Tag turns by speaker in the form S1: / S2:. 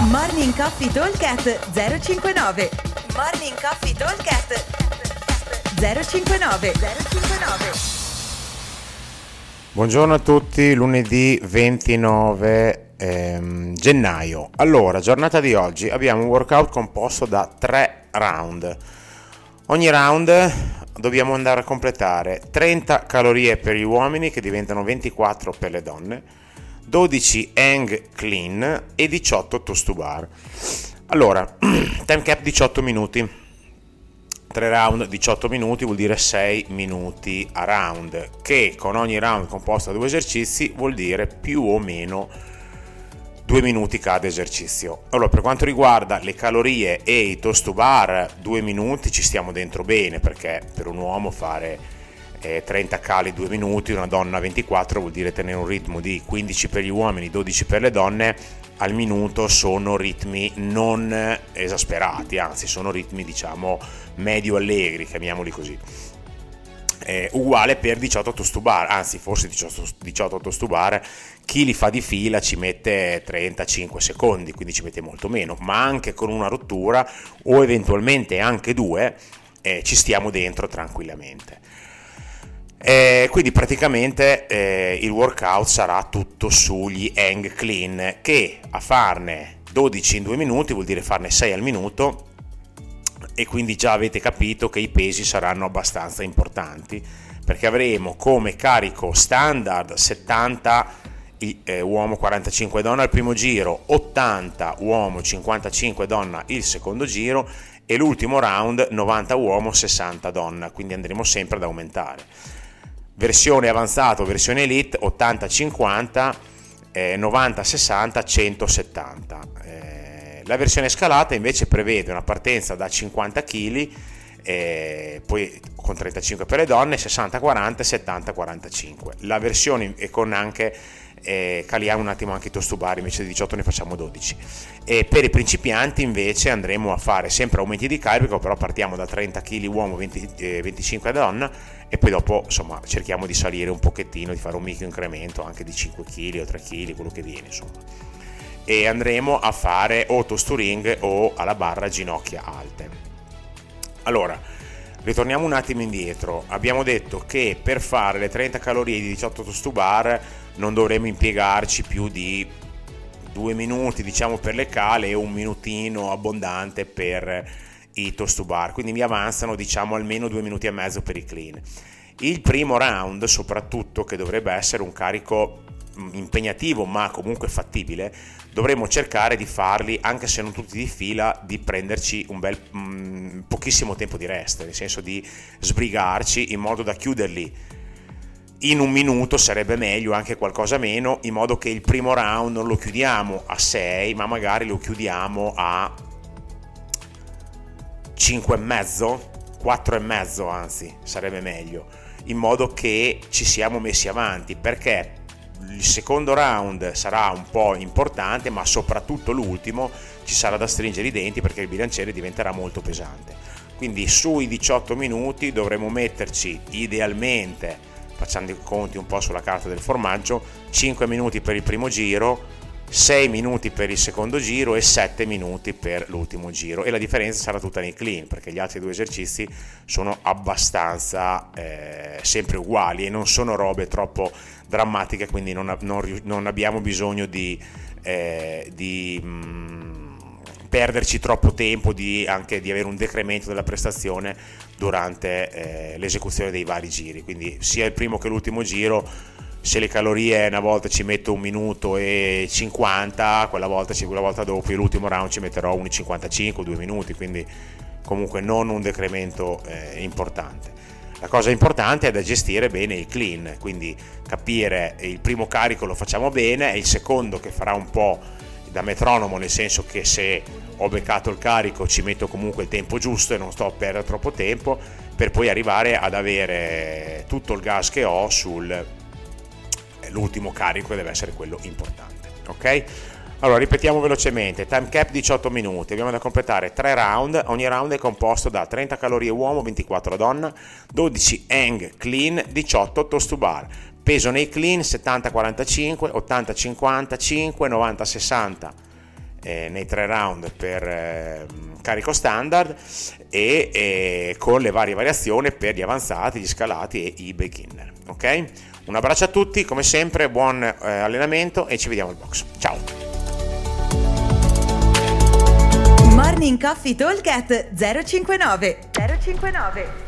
S1: Morning Coffee Talkcast 059 Morning Coffee Talkcast 059 059
S2: Buongiorno a tutti, lunedì 29 ehm, gennaio. Allora, giornata di oggi abbiamo un workout composto da tre round. Ogni round dobbiamo andare a completare 30 calorie per gli uomini che diventano 24 per le donne 12 hang clean e 18 toast to bar. Allora, time cap 18 minuti. 3 round 18 minuti vuol dire 6 minuti a round, che con ogni round composto da due esercizi vuol dire più o meno 2 minuti cada esercizio. Allora, per quanto riguarda le calorie e i toast to bar, 2 minuti ci stiamo dentro bene perché per un uomo fare eh, 30 cali 2 minuti, una donna 24 vuol dire tenere un ritmo di 15 per gli uomini, 12 per le donne al minuto sono ritmi non esasperati, anzi sono ritmi diciamo medio allegri, chiamiamoli così. Eh, uguale per 18 tostubar, anzi forse 18, 18 tostubar, chi li fa di fila ci mette 35 secondi, quindi ci mette molto meno, ma anche con una rottura o eventualmente anche due eh, ci stiamo dentro tranquillamente. Eh, quindi praticamente eh, il workout sarà tutto sugli hang clean che a farne 12 in 2 minuti vuol dire farne 6 al minuto e quindi già avete capito che i pesi saranno abbastanza importanti perché avremo come carico standard 70 eh, uomo 45 donna al primo giro 80 uomo 55 donna il secondo giro e l'ultimo round 90 uomo 60 donna. Quindi andremo sempre ad aumentare versione avanzato, versione elite 80-50, eh, 90-60, 170. Eh, la versione scalata invece prevede una partenza da 50 kg, eh, poi con 35 per le donne, 60-40 70-45. La versione è con anche eh, caliamo un attimo anche i tostubari, invece di 18 ne facciamo 12. E per i principianti invece andremo a fare sempre aumenti di carico, però partiamo da 30 kg uomo, 20, eh, 25 donna e poi dopo insomma cerchiamo di salire un pochettino, di fare un micro incremento anche di 5 kg o 3 kg, quello che viene insomma. E andremo a fare o tosturing o alla barra ginocchia alte. Allora, ritorniamo un attimo indietro. Abbiamo detto che per fare le 30 calorie di 18 tostubar non dovremo impiegarci più di due minuti diciamo per le cale e un minutino abbondante per i toast to bar quindi mi avanzano diciamo almeno due minuti e mezzo per i clean il primo round soprattutto che dovrebbe essere un carico impegnativo ma comunque fattibile dovremmo cercare di farli anche se non tutti di fila di prenderci un bel mm, pochissimo tempo di rest nel senso di sbrigarci in modo da chiuderli. In un minuto sarebbe meglio anche qualcosa meno in modo che il primo round non lo chiudiamo a 6 ma magari lo chiudiamo a 5 e mezzo 4 e mezzo anzi sarebbe meglio in modo che ci siamo messi avanti. Perché il secondo round sarà un po' importante ma soprattutto l'ultimo ci sarà da stringere i denti perché il bilanciere diventerà molto pesante. Quindi sui 18 minuti dovremo metterci idealmente facendo i conti un po' sulla carta del formaggio, 5 minuti per il primo giro, 6 minuti per il secondo giro e 7 minuti per l'ultimo giro e la differenza sarà tutta nei clean perché gli altri due esercizi sono abbastanza eh, sempre uguali e non sono robe troppo drammatiche quindi non, non, non abbiamo bisogno di, eh, di mh, mm, perderci troppo tempo, di, anche di avere un decremento della prestazione durante eh, l'esecuzione dei vari giri. Quindi sia il primo che l'ultimo giro, se le calorie una volta ci metto un minuto e 50, quella volta, quella volta dopo, l'ultimo round ci metterò 1,55, due minuti, quindi comunque non un decremento eh, importante. La cosa importante è da gestire bene il clean, quindi capire il primo carico lo facciamo bene e il secondo che farà un po' da metronomo, nel senso che se ho beccato il carico ci metto comunque il tempo giusto e non sto a perdere troppo tempo per poi arrivare ad avere tutto il gas che ho sull'ultimo carico che deve essere quello importante. Ok? Allora, ripetiamo velocemente, time cap 18 minuti, abbiamo da completare 3 round, ogni round è composto da 30 calorie uomo, 24 donna, 12 hang clean, 18 toast to bar peso nei clean 70-45, 80-55, 90-60 eh, nei tre round per eh, carico standard e, e, con le varie variazioni per gli avanzati, gli scalati e i beginner. Ok? Un abbraccio a tutti, come sempre, buon eh, allenamento e ci vediamo al box. Ciao!
S1: Morning Coffee Talk 059 059